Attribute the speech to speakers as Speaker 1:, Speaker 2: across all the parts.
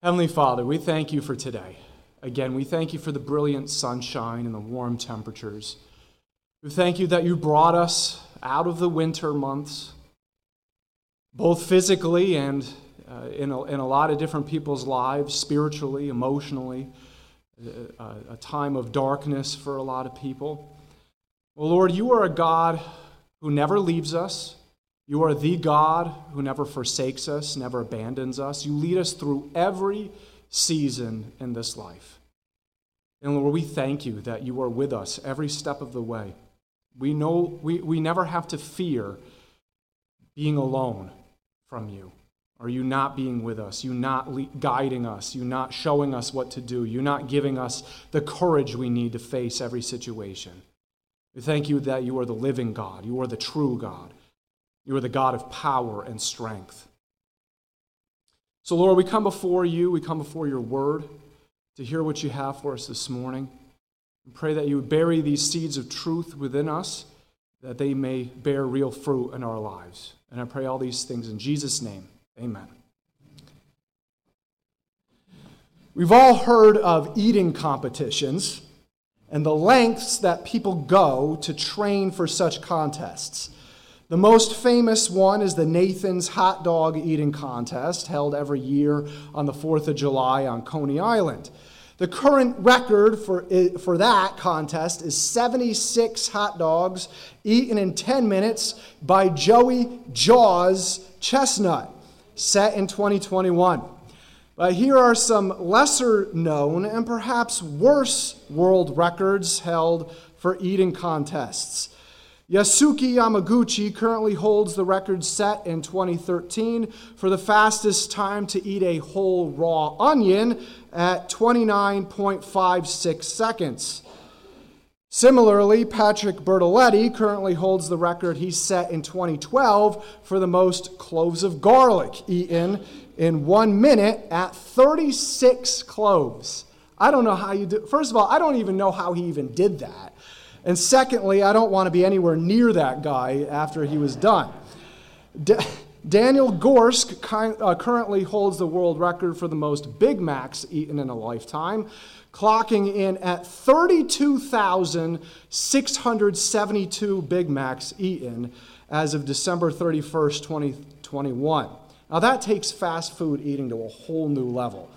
Speaker 1: Heavenly Father, we thank you for today. Again, we thank you for the brilliant sunshine and the warm temperatures. We thank you that you brought us out of the winter months, both physically and uh, in, a, in a lot of different people's lives, spiritually, emotionally, a, uh, a time of darkness for a lot of people. Well, Lord, you are a God who never leaves us, you are the God who never forsakes us, never abandons us. You lead us through every season in this life. And Lord, we thank you that you are with us every step of the way. We know we, we never have to fear being alone from you, or you not being with us, you not le- guiding us, you not showing us what to do, you not giving us the courage we need to face every situation. We thank you that you are the living God, you are the true God. You are the God of power and strength. So, Lord, we come before you, we come before your word to hear what you have for us this morning. We pray that you would bury these seeds of truth within us, that they may bear real fruit in our lives. And I pray all these things in Jesus' name. Amen. We've all heard of eating competitions and the lengths that people go to train for such contests. The most famous one is the Nathan's Hot Dog Eating Contest, held every year on the 4th of July on Coney Island. The current record for, for that contest is 76 hot dogs eaten in 10 minutes by Joey Jaws Chestnut, set in 2021. But here are some lesser known and perhaps worse world records held for eating contests. Yasuki Yamaguchi currently holds the record set in 2013 for the fastest time to eat a whole raw onion at 29.56 seconds. Similarly, Patrick Bertoletti currently holds the record he set in 2012 for the most cloves of garlic eaten in one minute at 36 cloves. I don't know how you do. First of all, I don't even know how he even did that. And secondly, I don't want to be anywhere near that guy after he was done. Daniel Gorsk uh, currently holds the world record for the most Big Macs eaten in a lifetime, clocking in at 32,672 Big Macs eaten as of December 31st, 2021. Now, that takes fast food eating to a whole new level.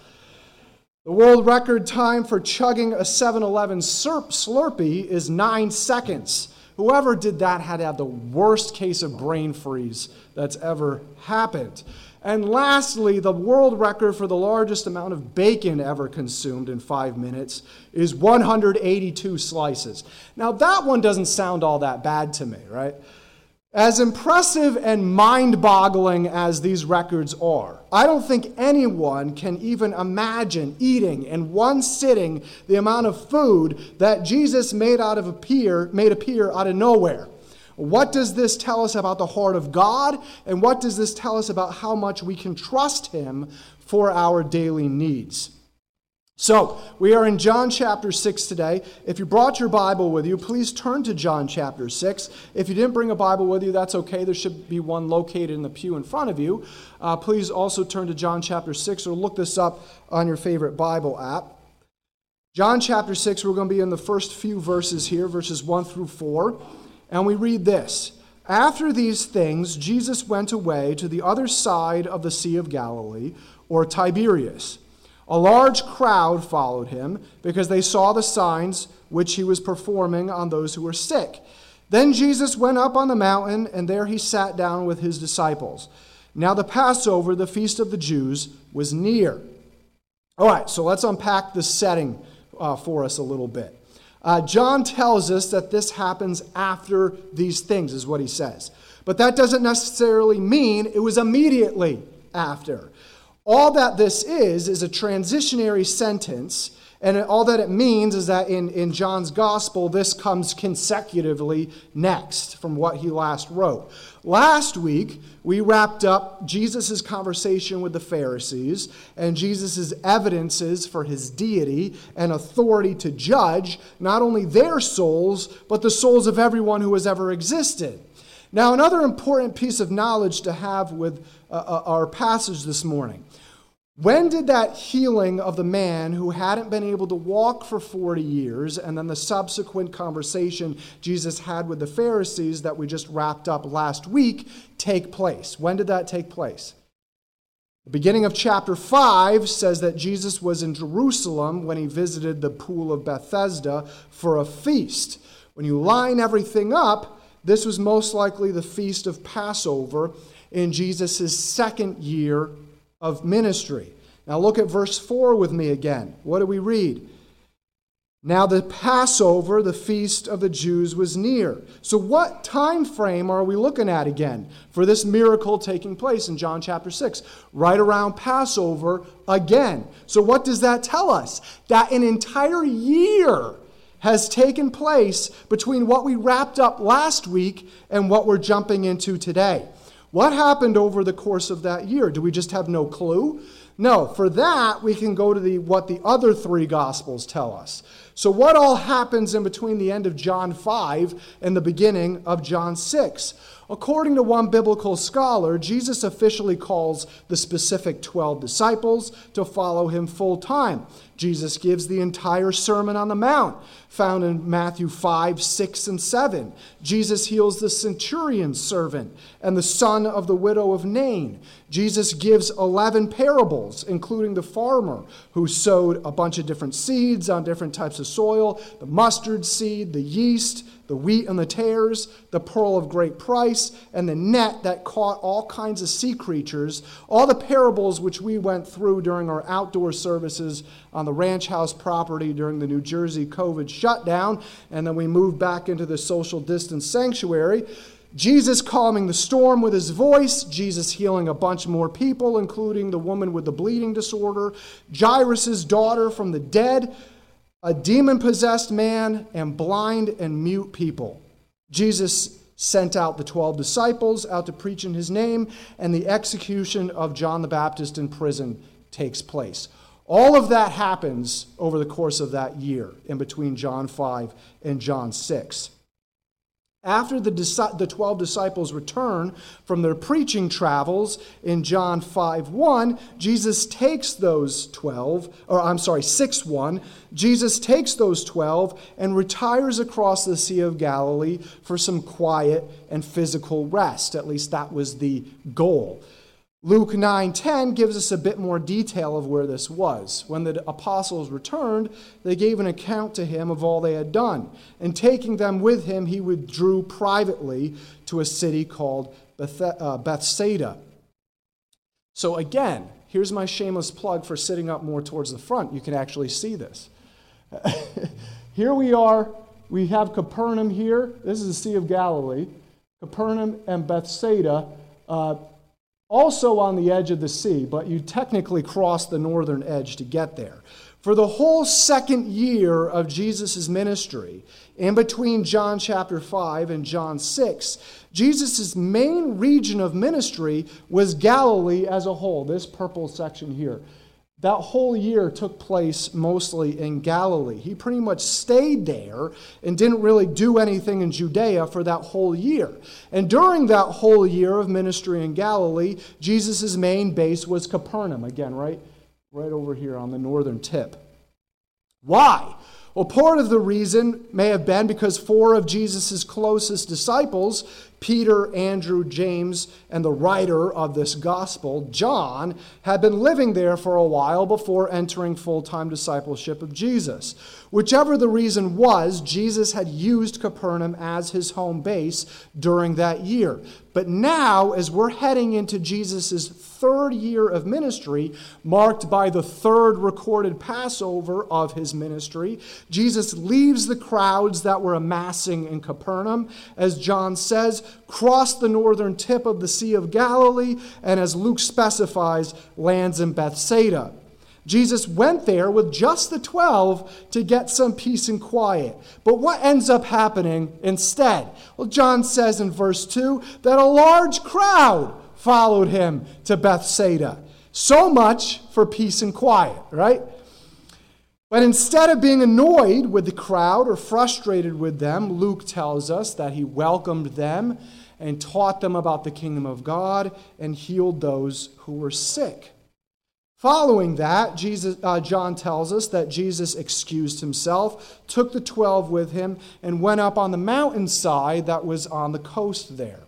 Speaker 1: The world record time for chugging a 7 Eleven Slurpee is nine seconds. Whoever did that had to have the worst case of brain freeze that's ever happened. And lastly, the world record for the largest amount of bacon ever consumed in five minutes is 182 slices. Now, that one doesn't sound all that bad to me, right? As impressive and mind boggling as these records are, I don't think anyone can even imagine eating in one sitting the amount of food that Jesus made, out of appear, made appear out of nowhere. What does this tell us about the heart of God? And what does this tell us about how much we can trust Him for our daily needs? So, we are in John chapter 6 today. If you brought your Bible with you, please turn to John chapter 6. If you didn't bring a Bible with you, that's okay. There should be one located in the pew in front of you. Uh, please also turn to John chapter 6 or look this up on your favorite Bible app. John chapter 6, we're going to be in the first few verses here, verses 1 through 4. And we read this After these things, Jesus went away to the other side of the Sea of Galilee, or Tiberias. A large crowd followed him because they saw the signs which he was performing on those who were sick. Then Jesus went up on the mountain, and there he sat down with his disciples. Now, the Passover, the feast of the Jews, was near. All right, so let's unpack the setting uh, for us a little bit. Uh, John tells us that this happens after these things, is what he says. But that doesn't necessarily mean it was immediately after. All that this is, is a transitionary sentence. And all that it means is that in, in John's gospel, this comes consecutively next from what he last wrote. Last week, we wrapped up Jesus' conversation with the Pharisees and Jesus' evidences for his deity and authority to judge not only their souls, but the souls of everyone who has ever existed. Now, another important piece of knowledge to have with uh, uh our passage this morning When did that healing of the man who hadn't been able to walk for 40 years, and then the subsequent conversation Jesus had with the Pharisees that we just wrapped up last week, take place? When did that take place? The beginning of chapter 5 says that Jesus was in Jerusalem when he visited the pool of Bethesda for a feast. When you line everything up, this was most likely the feast of Passover in Jesus' second year of ministry. Now look at verse 4 with me again. What do we read? Now the Passover, the feast of the Jews was near. So what time frame are we looking at again for this miracle taking place in John chapter 6? Right around Passover again. So what does that tell us? That an entire year has taken place between what we wrapped up last week and what we're jumping into today. What happened over the course of that year? Do we just have no clue? No, for that we can go to the what the other three gospels tell us. So what all happens in between the end of John 5 and the beginning of John 6? According to one biblical scholar, Jesus officially calls the specific 12 disciples to follow him full time. Jesus gives the entire Sermon on the Mount, found in Matthew 5, 6, and 7. Jesus heals the centurion's servant and the son of the widow of Nain. Jesus gives 11 parables, including the farmer who sowed a bunch of different seeds on different types of soil the mustard seed, the yeast, the wheat and the tares, the pearl of great price, and the net that caught all kinds of sea creatures. All the parables which we went through during our outdoor services on the ranch house property during the New Jersey COVID shutdown, and then we moved back into the social distance sanctuary. Jesus calming the storm with his voice, Jesus healing a bunch more people, including the woman with the bleeding disorder, Jairus' daughter from the dead, a demon possessed man, and blind and mute people. Jesus sent out the 12 disciples out to preach in his name, and the execution of John the Baptist in prison takes place. All of that happens over the course of that year in between John 5 and John 6. After the, the 12 disciples return from their preaching travels in John 5 1, Jesus takes those 12, or I'm sorry, 6 1, Jesus takes those 12 and retires across the Sea of Galilee for some quiet and physical rest. At least that was the goal. Luke 9:10 gives us a bit more detail of where this was. When the apostles returned, they gave an account to him of all they had done. And taking them with him, he withdrew privately to a city called uh, Bethsaida. So again, here's my shameless plug for sitting up more towards the front. You can actually see this. here we are. We have Capernaum here. This is the Sea of Galilee. Capernaum and Bethsaida. Uh, also on the edge of the sea, but you technically cross the northern edge to get there. For the whole second year of Jesus' ministry, in between John chapter 5 and John 6, Jesus' main region of ministry was Galilee as a whole, this purple section here that whole year took place mostly in Galilee. He pretty much stayed there and didn't really do anything in Judea for that whole year. And during that whole year of ministry in Galilee, Jesus' main base was Capernaum, again, right, right over here on the northern tip. Why? Well, part of the reason may have been because four of Jesus' closest disciples, Peter, Andrew, James, and the writer of this gospel, John, had been living there for a while before entering full time discipleship of Jesus. Whichever the reason was, Jesus had used Capernaum as his home base during that year. But now, as we're heading into Jesus' third year of ministry, marked by the third recorded Passover of his ministry, Jesus leaves the crowds that were amassing in Capernaum, as John says, crossed the northern tip of the Sea of Galilee, and as Luke specifies, lands in Bethsaida. Jesus went there with just the 12 to get some peace and quiet. But what ends up happening instead? Well, John says in verse 2 that a large crowd followed him to Bethsaida. So much for peace and quiet, right? But instead of being annoyed with the crowd or frustrated with them, Luke tells us that he welcomed them and taught them about the kingdom of God and healed those who were sick. Following that, Jesus, uh, John tells us that Jesus excused himself, took the twelve with him, and went up on the mountainside that was on the coast there.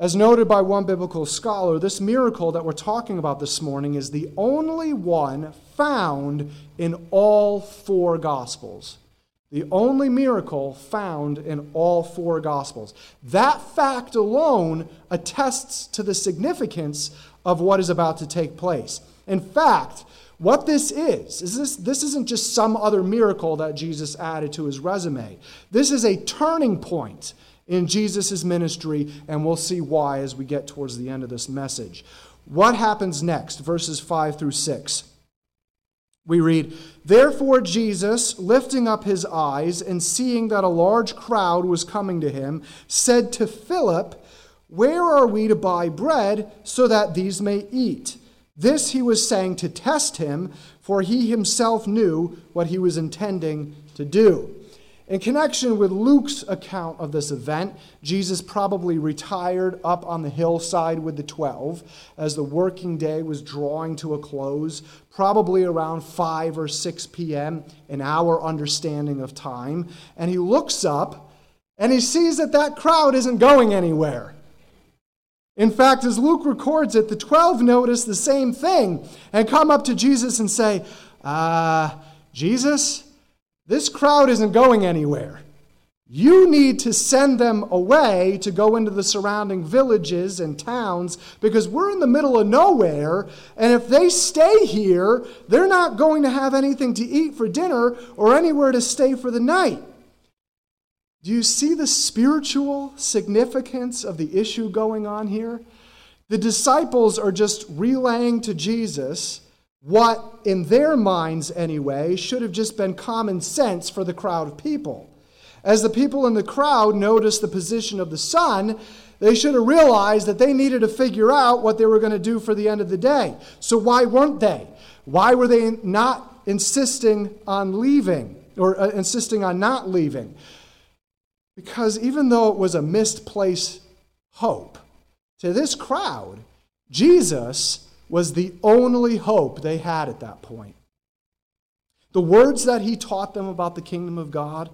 Speaker 1: As noted by one biblical scholar, this miracle that we're talking about this morning is the only one found in all four Gospels. The only miracle found in all four Gospels. That fact alone attests to the significance of what is about to take place. In fact, what this is, is this, this isn't just some other miracle that Jesus added to his resume. This is a turning point in Jesus' ministry, and we'll see why as we get towards the end of this message. What happens next? Verses 5 through 6. We read, Therefore Jesus, lifting up his eyes and seeing that a large crowd was coming to him, said to Philip, Where are we to buy bread so that these may eat? This he was saying to test him, for he himself knew what he was intending to do. In connection with Luke's account of this event, Jesus probably retired up on the hillside with the twelve as the working day was drawing to a close, probably around 5 or 6 p.m., in our understanding of time. And he looks up and he sees that that crowd isn't going anywhere. In fact, as Luke records it, the 12 notice the same thing and come up to Jesus and say, uh, Jesus, this crowd isn't going anywhere. You need to send them away to go into the surrounding villages and towns because we're in the middle of nowhere. And if they stay here, they're not going to have anything to eat for dinner or anywhere to stay for the night. Do you see the spiritual significance of the issue going on here? The disciples are just relaying to Jesus what, in their minds anyway, should have just been common sense for the crowd of people. As the people in the crowd noticed the position of the sun, they should have realized that they needed to figure out what they were going to do for the end of the day. So, why weren't they? Why were they not insisting on leaving or uh, insisting on not leaving? Because even though it was a misplaced hope, to this crowd, Jesus was the only hope they had at that point. The words that he taught them about the kingdom of God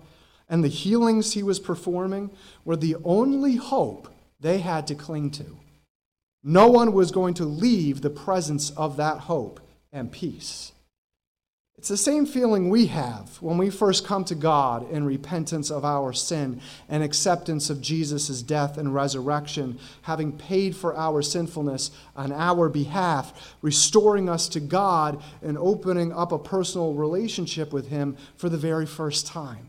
Speaker 1: and the healings he was performing were the only hope they had to cling to. No one was going to leave the presence of that hope and peace. It's the same feeling we have when we first come to God in repentance of our sin and acceptance of Jesus' death and resurrection, having paid for our sinfulness on our behalf, restoring us to God and opening up a personal relationship with Him for the very first time.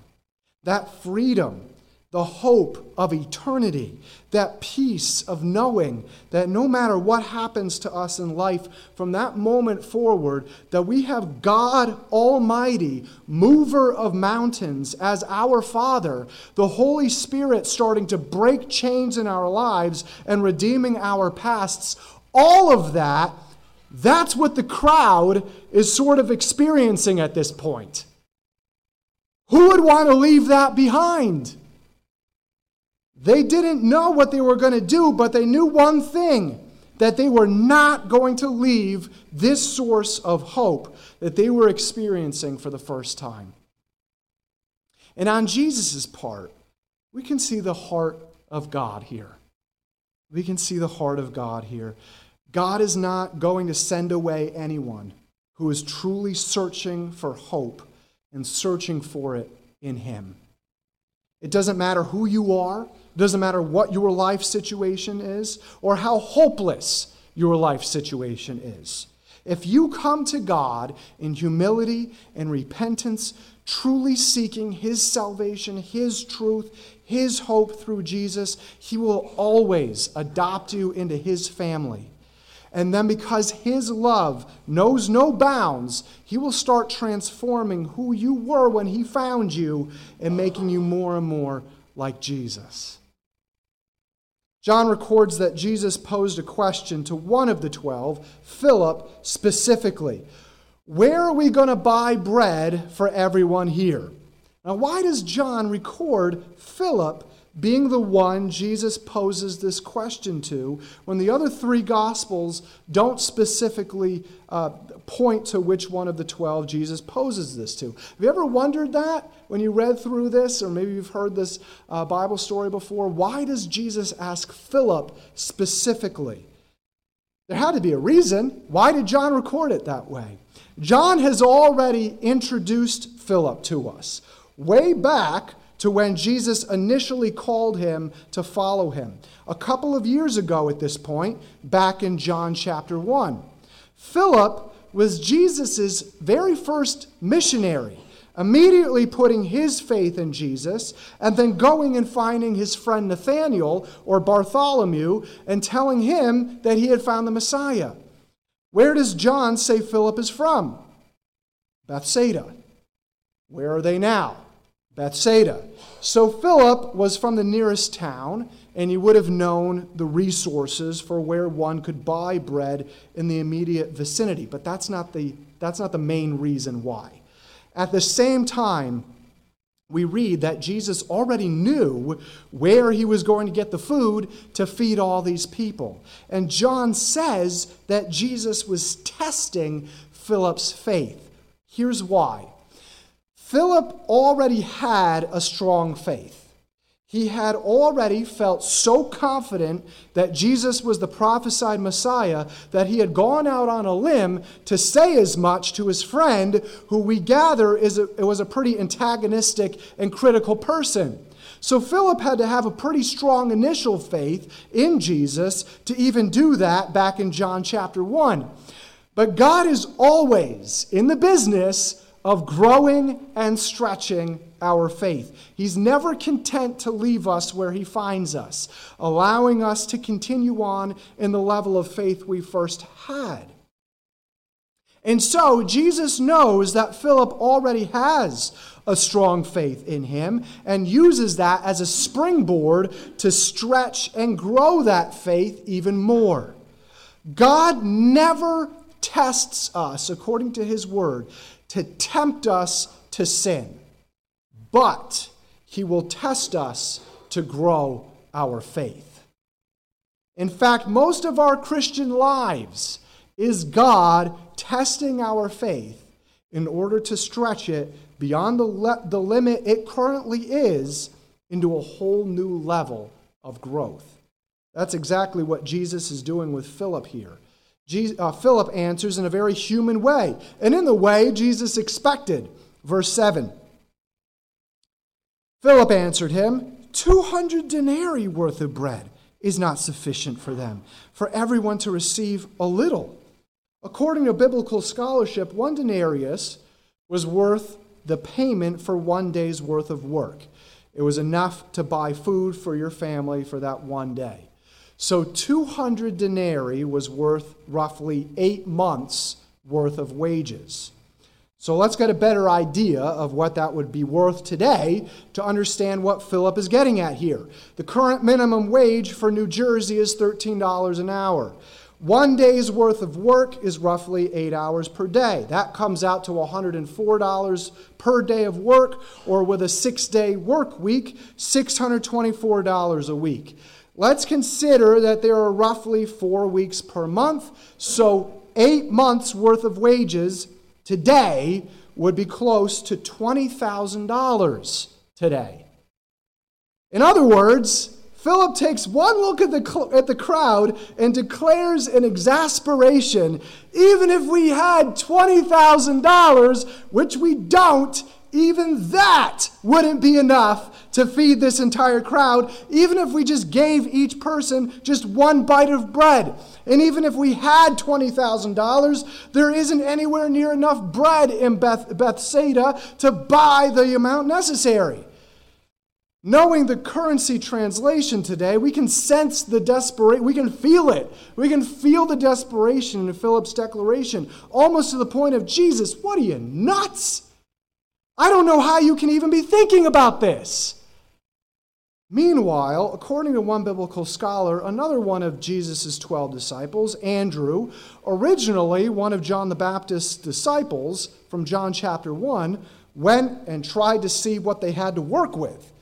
Speaker 1: That freedom the hope of eternity, that peace of knowing that no matter what happens to us in life from that moment forward, that we have God Almighty, mover of mountains, as our Father, the Holy Spirit starting to break chains in our lives and redeeming our pasts, all of that, that's what the crowd is sort of experiencing at this point. Who would want to leave that behind? They didn't know what they were going to do, but they knew one thing that they were not going to leave this source of hope that they were experiencing for the first time. And on Jesus' part, we can see the heart of God here. We can see the heart of God here. God is not going to send away anyone who is truly searching for hope and searching for it in Him. It doesn't matter who you are, doesn't matter what your life situation is or how hopeless your life situation is. If you come to God in humility and repentance, truly seeking His salvation, His truth, His hope through Jesus, He will always adopt you into His family. And then, because His love knows no bounds, He will start transforming who you were when He found you and making you more and more like Jesus. John records that Jesus posed a question to one of the twelve, Philip specifically Where are we going to buy bread for everyone here? Now, why does John record Philip being the one Jesus poses this question to when the other three Gospels don't specifically uh, point to which one of the 12 Jesus poses this to. Have you ever wondered that when you read through this, or maybe you've heard this uh, Bible story before? Why does Jesus ask Philip specifically? There had to be a reason. Why did John record it that way? John has already introduced Philip to us way back to when Jesus initially called him to follow him. A couple of years ago at this point, back in John chapter 1. Philip was Jesus' very first missionary, immediately putting his faith in Jesus, and then going and finding his friend Nathanael or Bartholomew and telling him that he had found the Messiah. Where does John say Philip is from? Bethsaida. Where are they now? Bethsaida. So Philip was from the nearest town, and he would have known the resources for where one could buy bread in the immediate vicinity. But that's not the, that's not the main reason why. At the same time, we read that Jesus already knew where he was going to get the food to feed all these people. And John says that Jesus was testing Philip's faith. Here's why Philip already had a strong faith. He had already felt so confident that Jesus was the prophesied Messiah that he had gone out on a limb to say as much to his friend, who we gather is a, was a pretty antagonistic and critical person. So Philip had to have a pretty strong initial faith in Jesus to even do that back in John chapter 1. But God is always in the business of growing and stretching our faith. He's never content to leave us where He finds us, allowing us to continue on in the level of faith we first had. And so Jesus knows that Philip already has a strong faith in him and uses that as a springboard to stretch and grow that faith even more. God never tests us, according to his word, to tempt us to sin, but he will test us to grow our faith. In fact, most of our Christian lives is God testing our faith in order to stretch it beyond the, le- the limit it currently is into a whole new level of growth. That's exactly what Jesus is doing with Philip here. Jesus, uh, Philip answers in a very human way, and in the way Jesus expected. Verse 7 Philip answered him, 200 denarii worth of bread is not sufficient for them, for everyone to receive a little. According to biblical scholarship, one denarius was worth the payment for one day's worth of work. It was enough to buy food for your family for that one day. So 200 denarii was worth roughly eight months' worth of wages. So let's get a better idea of what that would be worth today to understand what Philip is getting at here. The current minimum wage for New Jersey is $13 an hour. One day's worth of work is roughly eight hours per day. That comes out to $104 per day of work, or with a six day work week, $624 a week. Let's consider that there are roughly four weeks per month, so eight months worth of wages today would be close to $20,000 today. In other words, Philip takes one look at the, at the crowd and declares in exasperation even if we had $20,000, which we don't, even that wouldn't be enough to feed this entire crowd, even if we just gave each person just one bite of bread. And even if we had $20,000, there isn't anywhere near enough bread in Beth- Bethsaida to buy the amount necessary. Knowing the currency translation today, we can sense the desperation, we can feel it. We can feel the desperation in Philip's declaration, almost to the point of Jesus, what are you, nuts? I don't know how you can even be thinking about this. Meanwhile, according to one biblical scholar, another one of Jesus' 12 disciples, Andrew, originally one of John the Baptist's disciples from John chapter 1, went and tried to see what they had to work with.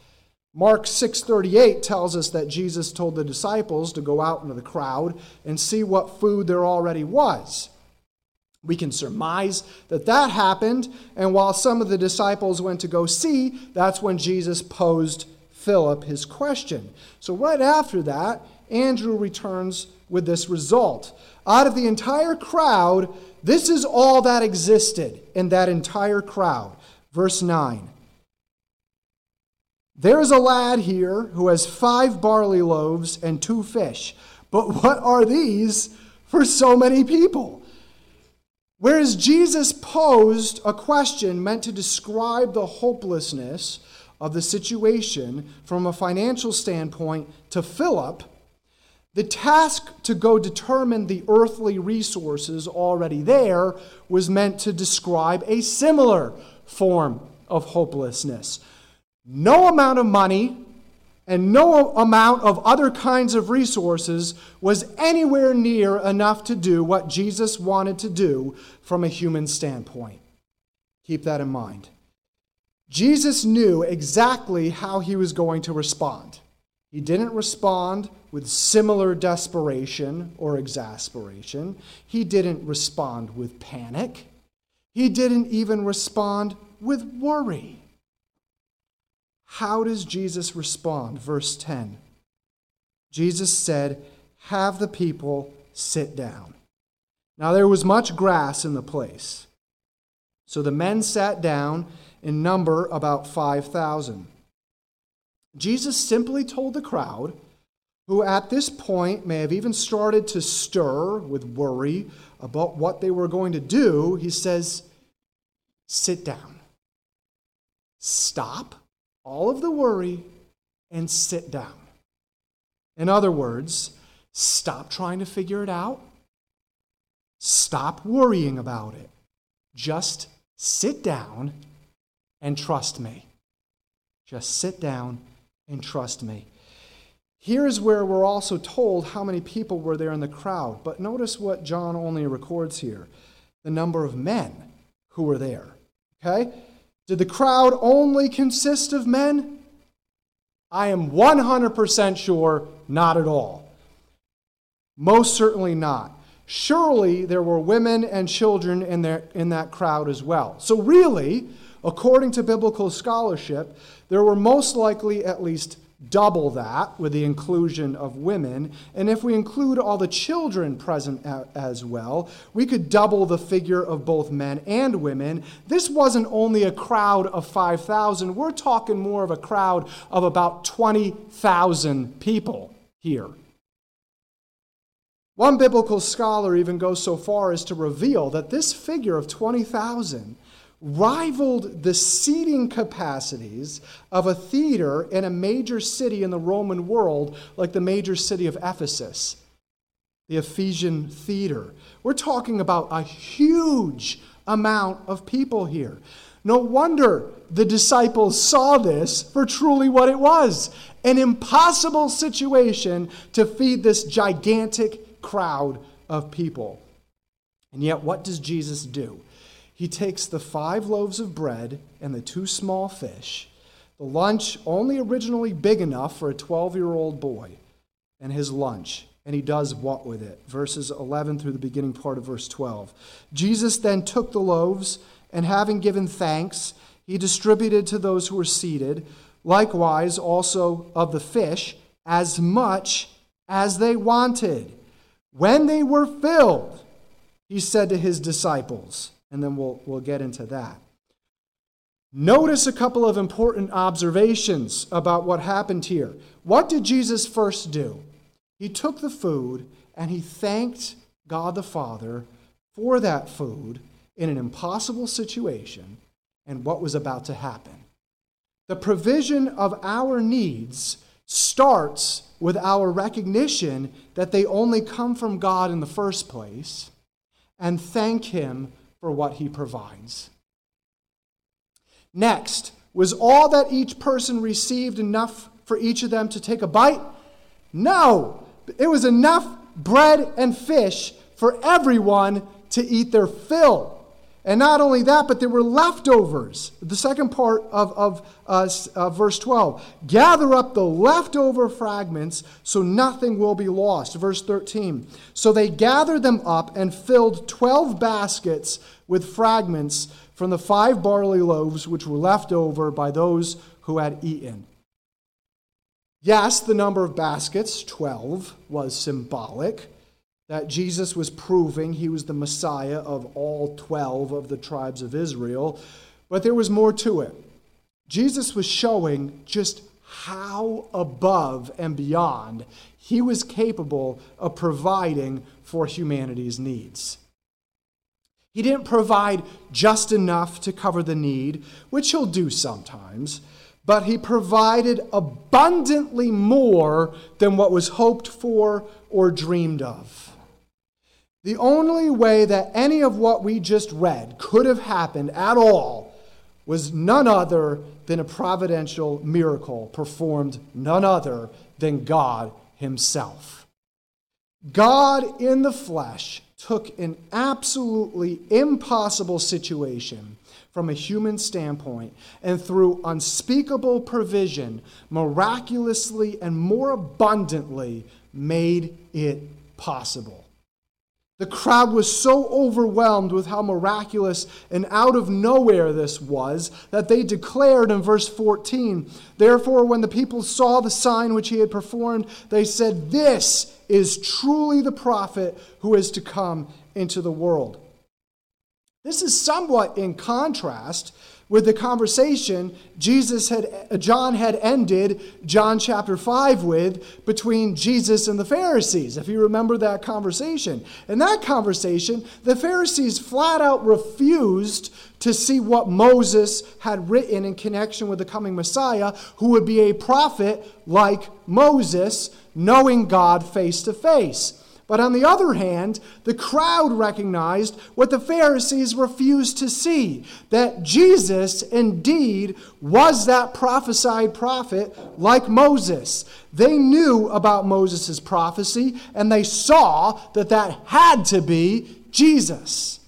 Speaker 1: Mark 6:38 tells us that Jesus told the disciples to go out into the crowd and see what food there already was. We can surmise that that happened, and while some of the disciples went to go see, that's when Jesus posed Philip his question. So right after that, Andrew returns with this result. Out of the entire crowd, this is all that existed in that entire crowd. Verse 9. There is a lad here who has five barley loaves and two fish. But what are these for so many people? Whereas Jesus posed a question meant to describe the hopelessness of the situation from a financial standpoint to Philip, the task to go determine the earthly resources already there was meant to describe a similar form of hopelessness. No amount of money and no amount of other kinds of resources was anywhere near enough to do what Jesus wanted to do from a human standpoint. Keep that in mind. Jesus knew exactly how he was going to respond. He didn't respond with similar desperation or exasperation. He didn't respond with panic. He didn't even respond with worry. How does Jesus respond? Verse 10 Jesus said, Have the people sit down. Now there was much grass in the place. So the men sat down, in number about 5,000. Jesus simply told the crowd, who at this point may have even started to stir with worry about what they were going to do, he says, Sit down. Stop all of the worry and sit down. In other words, stop trying to figure it out. Stop worrying about it. Just sit down and trust me. Just sit down and trust me. Here's where we're also told how many people were there in the crowd. But notice what John only records here the number of men who were there. Okay? Did the crowd only consist of men? I am 100% sure not at all. Most certainly not. Surely there were women and children in, there, in that crowd as well. So, really, according to biblical scholarship, there were most likely at least double that with the inclusion of women. And if we include all the children present as well, we could double the figure of both men and women. This wasn't only a crowd of 5,000, we're talking more of a crowd of about 20,000 people here. One biblical scholar even goes so far as to reveal that this figure of 20,000 rivaled the seating capacities of a theater in a major city in the Roman world, like the major city of Ephesus, the Ephesian theater. We're talking about a huge amount of people here. No wonder the disciples saw this for truly what it was an impossible situation to feed this gigantic crowd of people. And yet, what does Jesus do? He takes the five loaves of bread and the two small fish, the lunch only originally big enough for a 12 year old boy, and his lunch. And he does what with it? Verses 11 through the beginning part of verse 12. Jesus then took the loaves, and having given thanks, he distributed to those who were seated, likewise also of the fish, as much as they wanted. When they were filled, he said to his disciples, and then we'll, we'll get into that. Notice a couple of important observations about what happened here. What did Jesus first do? He took the food and he thanked God the Father for that food in an impossible situation and what was about to happen. The provision of our needs starts with our recognition that they only come from God in the first place and thank Him for what he provides. Next, was all that each person received enough for each of them to take a bite? No, it was enough bread and fish for everyone to eat their fill. And not only that, but there were leftovers. The second part of, of uh, uh, verse 12 gather up the leftover fragments so nothing will be lost. Verse 13 so they gathered them up and filled 12 baskets with fragments from the five barley loaves which were left over by those who had eaten. Yes, the number of baskets, 12, was symbolic that Jesus was proving he was the Messiah of all 12 of the tribes of Israel, but there was more to it. Jesus was showing just how above and beyond he was capable of providing for humanity's needs. He didn't provide just enough to cover the need, which he'll do sometimes, but he provided abundantly more than what was hoped for or dreamed of. The only way that any of what we just read could have happened at all was none other than a providential miracle performed none other than God Himself. God in the flesh took an absolutely impossible situation from a human standpoint and through unspeakable provision, miraculously and more abundantly made it possible. The crowd was so overwhelmed with how miraculous and out of nowhere this was that they declared in verse 14, Therefore, when the people saw the sign which he had performed, they said, This is truly the prophet who is to come into the world. This is somewhat in contrast with the conversation Jesus had John had ended John chapter 5 with between Jesus and the Pharisees if you remember that conversation. In that conversation the Pharisees flat out refused to see what Moses had written in connection with the coming Messiah who would be a prophet like Moses knowing God face to face but on the other hand, the crowd recognized what the Pharisees refused to see that Jesus indeed was that prophesied prophet like Moses. They knew about Moses' prophecy and they saw that that had to be Jesus.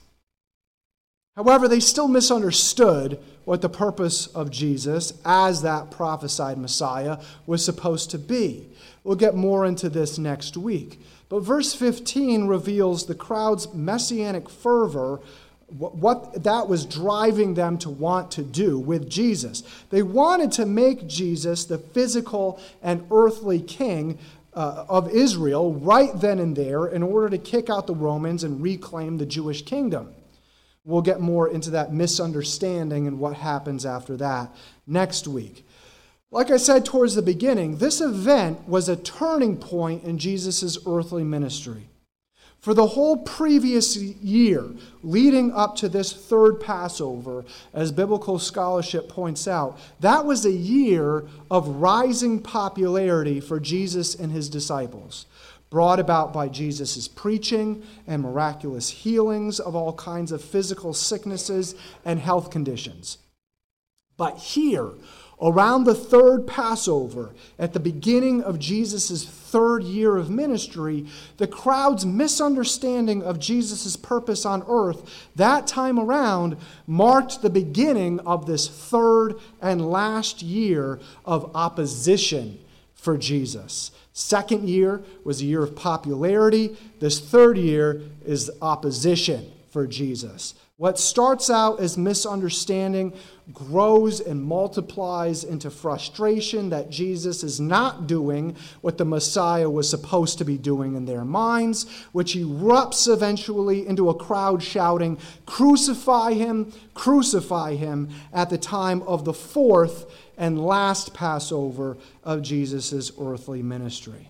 Speaker 1: However, they still misunderstood what the purpose of Jesus as that prophesied Messiah was supposed to be. We'll get more into this next week. But verse 15 reveals the crowd's messianic fervor, what that was driving them to want to do with Jesus. They wanted to make Jesus the physical and earthly king uh, of Israel right then and there in order to kick out the Romans and reclaim the Jewish kingdom. We'll get more into that misunderstanding and what happens after that next week. Like I said towards the beginning, this event was a turning point in Jesus' earthly ministry. For the whole previous year leading up to this third Passover, as biblical scholarship points out, that was a year of rising popularity for Jesus and his disciples, brought about by Jesus' preaching and miraculous healings of all kinds of physical sicknesses and health conditions. But here, Around the third Passover, at the beginning of Jesus' third year of ministry, the crowd's misunderstanding of Jesus' purpose on earth that time around marked the beginning of this third and last year of opposition for Jesus. Second year was a year of popularity. This third year is opposition for Jesus. What starts out as misunderstanding grows and multiplies into frustration that Jesus is not doing what the Messiah was supposed to be doing in their minds, which erupts eventually into a crowd shouting, Crucify him, crucify him, at the time of the fourth and last Passover of Jesus' earthly ministry.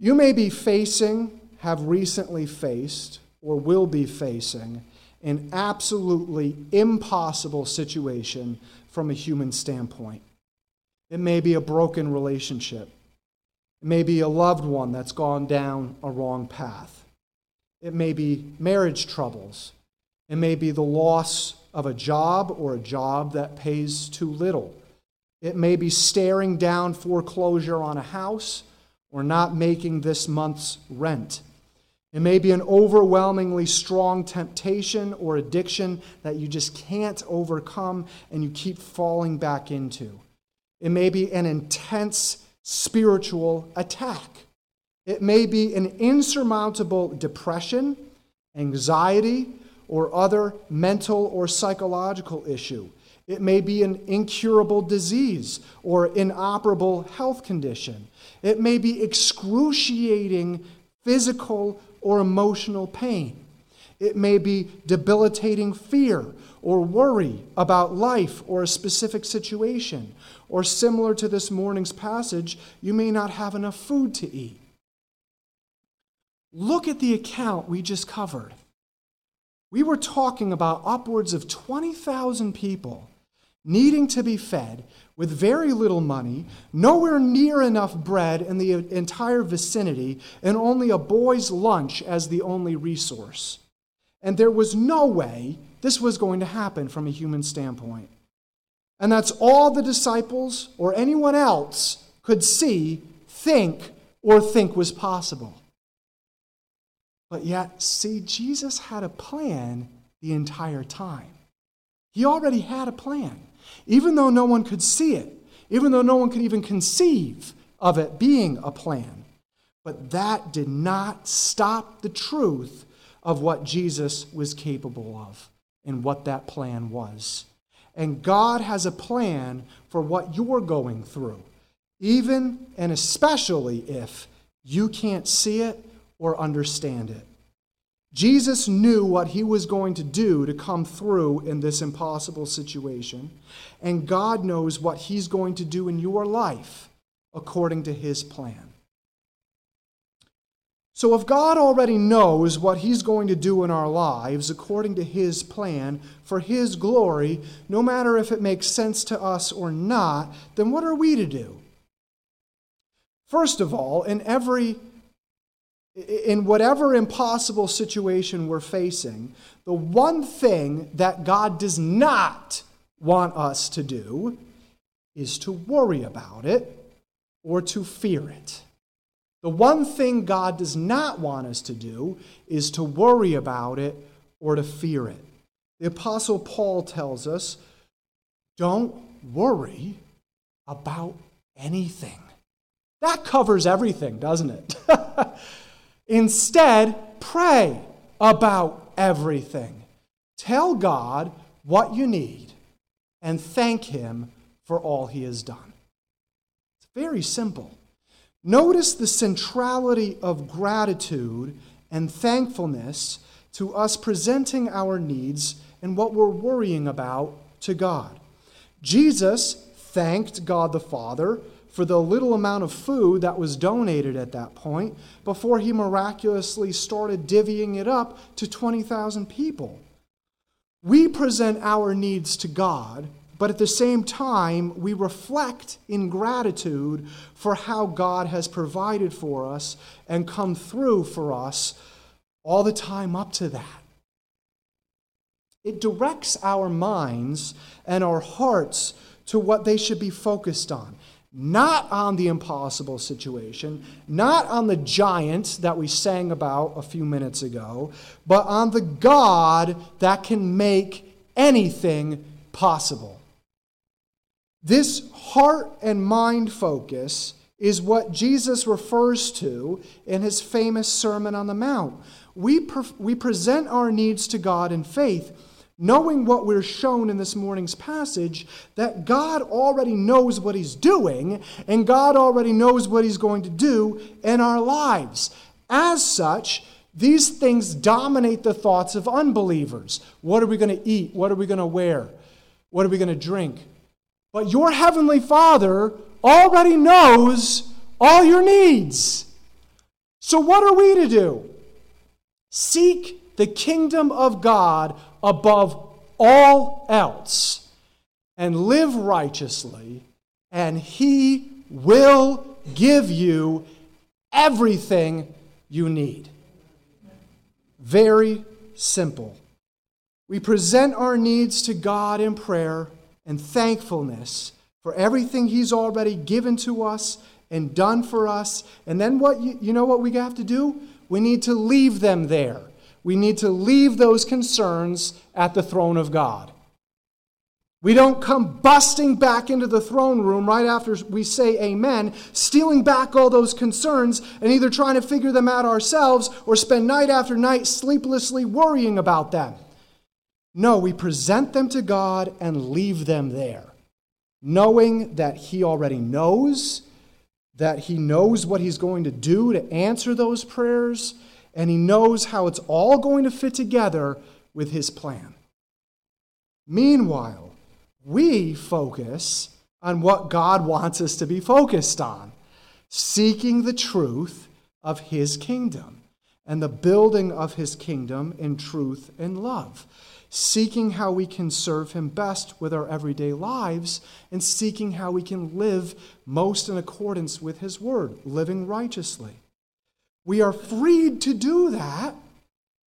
Speaker 1: You may be facing, have recently faced, or will be facing an absolutely impossible situation from a human standpoint. It may be a broken relationship. It may be a loved one that's gone down a wrong path. It may be marriage troubles. It may be the loss of a job or a job that pays too little. It may be staring down foreclosure on a house or not making this month's rent. It may be an overwhelmingly strong temptation or addiction that you just can't overcome and you keep falling back into. It may be an intense spiritual attack. It may be an insurmountable depression, anxiety, or other mental or psychological issue. It may be an incurable disease or inoperable health condition. It may be excruciating physical or emotional pain. It may be debilitating fear or worry about life or a specific situation. Or similar to this morning's passage, you may not have enough food to eat. Look at the account we just covered. We were talking about upwards of 20,000 people needing to be fed with very little money, nowhere near enough bread in the entire vicinity, and only a boy's lunch as the only resource. And there was no way this was going to happen from a human standpoint. And that's all the disciples or anyone else could see, think, or think was possible. But yet, see, Jesus had a plan the entire time. He already had a plan even though no one could see it, even though no one could even conceive of it being a plan. But that did not stop the truth of what Jesus was capable of and what that plan was. And God has a plan for what you're going through, even and especially if you can't see it or understand it. Jesus knew what he was going to do to come through in this impossible situation, and God knows what he's going to do in your life according to his plan. So, if God already knows what he's going to do in our lives according to his plan for his glory, no matter if it makes sense to us or not, then what are we to do? First of all, in every in whatever impossible situation we're facing, the one thing that God does not want us to do is to worry about it or to fear it. The one thing God does not want us to do is to worry about it or to fear it. The Apostle Paul tells us don't worry about anything. That covers everything, doesn't it? Instead, pray about everything. Tell God what you need and thank Him for all He has done. It's very simple. Notice the centrality of gratitude and thankfulness to us presenting our needs and what we're worrying about to God. Jesus thanked God the Father for the little amount of food that was donated at that point before he miraculously started divvying it up to 20,000 people. We present our needs to God, but at the same time, we reflect in gratitude for how God has provided for us and come through for us all the time up to that. It directs our minds and our hearts to what they should be focused on not on the impossible situation, not on the giant that we sang about a few minutes ago, but on the God that can make anything possible. This heart and mind focus is what Jesus refers to in his famous Sermon on the Mount. We, pre- we present our needs to God in faith knowing what we're shown in this morning's passage, that God already knows what He's doing, and God already knows what He's going to do in our lives. As such, these things dominate the thoughts of unbelievers. What are we going to eat? What are we going to wear? What are we going to drink? But your Heavenly Father already knows all your needs. So, what are we to do? Seek the kingdom of God above all else and live righteously, and He will give you everything you need. Very simple. We present our needs to God in prayer and thankfulness for everything He's already given to us and done for us. And then what you, you know what we have to do? we need to leave them there. We need to leave those concerns at the throne of God. We don't come busting back into the throne room right after we say amen, stealing back all those concerns and either trying to figure them out ourselves or spend night after night sleeplessly worrying about them. No, we present them to God and leave them there, knowing that He already knows, that He knows what He's going to do to answer those prayers, and He knows how it's all going to fit together with His plan. Meanwhile, we focus on what God wants us to be focused on seeking the truth of His kingdom and the building of His kingdom in truth and love. Seeking how we can serve Him best with our everyday lives, and seeking how we can live most in accordance with His word, living righteously. We are freed to do that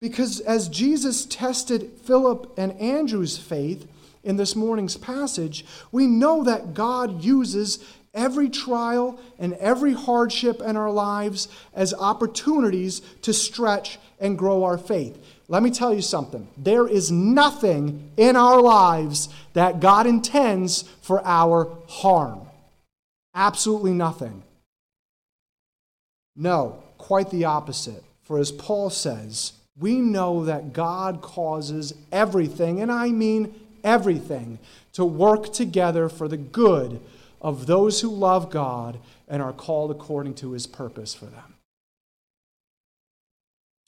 Speaker 1: because as Jesus tested Philip and Andrew's faith, in this morning's passage, we know that God uses every trial and every hardship in our lives as opportunities to stretch and grow our faith. Let me tell you something. There is nothing in our lives that God intends for our harm. Absolutely nothing. No, quite the opposite. For as Paul says, we know that God causes everything, and I mean everything to work together for the good of those who love God and are called according to his purpose for them.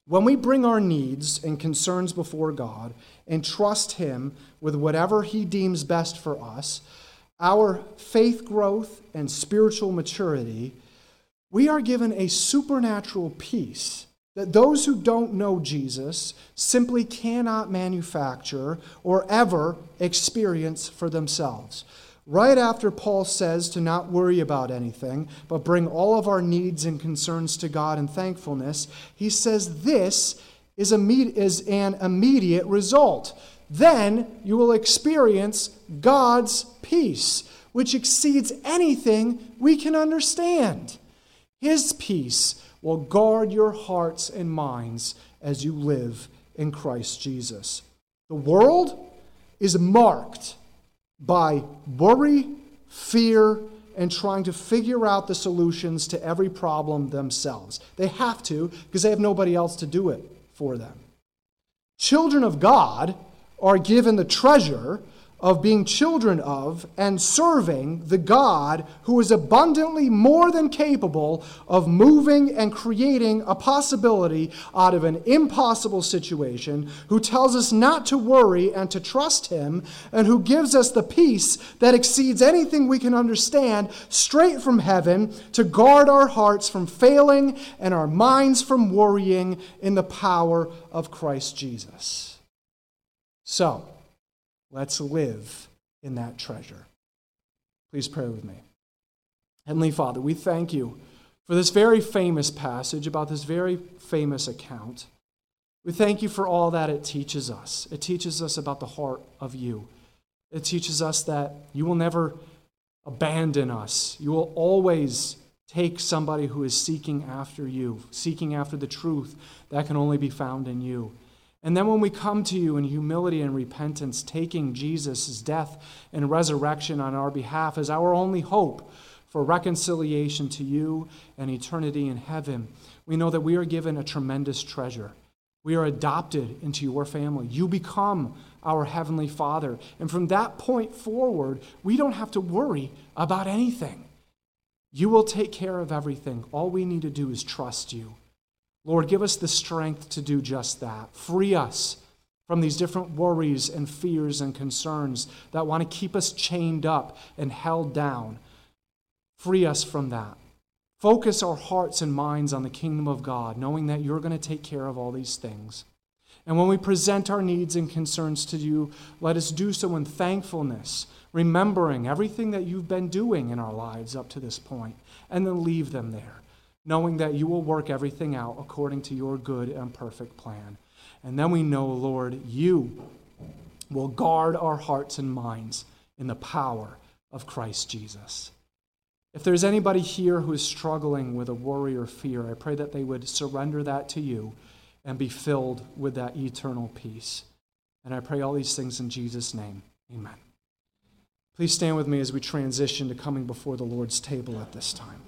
Speaker 1: When we bring our needs and concerns before God and trust him with whatever he deems best for us, our faith growth and spiritual maturity, we are given a supernatural peace that those who don't know Jesus simply cannot manufacture or ever experience for themselves. Right after Paul says to not worry about anything, but bring all of our needs and concerns to God in thankfulness, he says this is, an immediate result. Then you will experience God's peace, which exceeds anything we can understand. His peace will guard your hearts and minds as you live in Christ Jesus. The world is marked by worry, fear, and trying to figure out the solutions to every problem themselves. They have to because they have nobody else to do it for them. Children of God are given the treasure of being children of and serving the God who is abundantly more than capable of moving and creating a possibility out of an impossible situation, who tells us not to worry and to trust Him, and who gives us the peace that exceeds anything we can understand straight from heaven to guard our hearts from failing and our minds from worrying in the power of Christ Jesus. So, Let's live in that treasure. Please pray with me. Heavenly Father, we thank you for this very famous passage about this very famous account. We thank you for all that it teaches us. It teaches us about the heart of you. It teaches us that you will never abandon us. You will always take somebody who is seeking after you, seeking after the truth that can only be found in you. And then when we come to you in humility and repentance, taking Jesus' death and resurrection on our behalf as our only hope for reconciliation to you and eternity in heaven, we know that we are given a tremendous treasure. We are adopted into your family. You become our Heavenly Father. And from that point forward, we don't have to worry about anything. You will take care of everything. All we need to do is trust you. Lord, give us the strength to do just that. Free us from these different worries and fears and concerns that want to keep us chained up and held down. Free us from that. Focus our hearts and minds on the kingdom of God, knowing that you're going to take care of all these things. And when we present our needs and concerns to you, let us do so in thankfulness, remembering everything that you've been doing in our lives up to this point, and then leave them there knowing that you will work everything out according to your good and perfect plan. And then we know, Lord, you will guard our hearts and minds in the power of Christ Jesus. If there's anybody here who is struggling with a worry or fear, I pray that they would surrender that to you and be filled with that eternal peace. And I pray all these things in Jesus' name. Amen. Please stand with me as we transition to coming before the Lord's table at this time.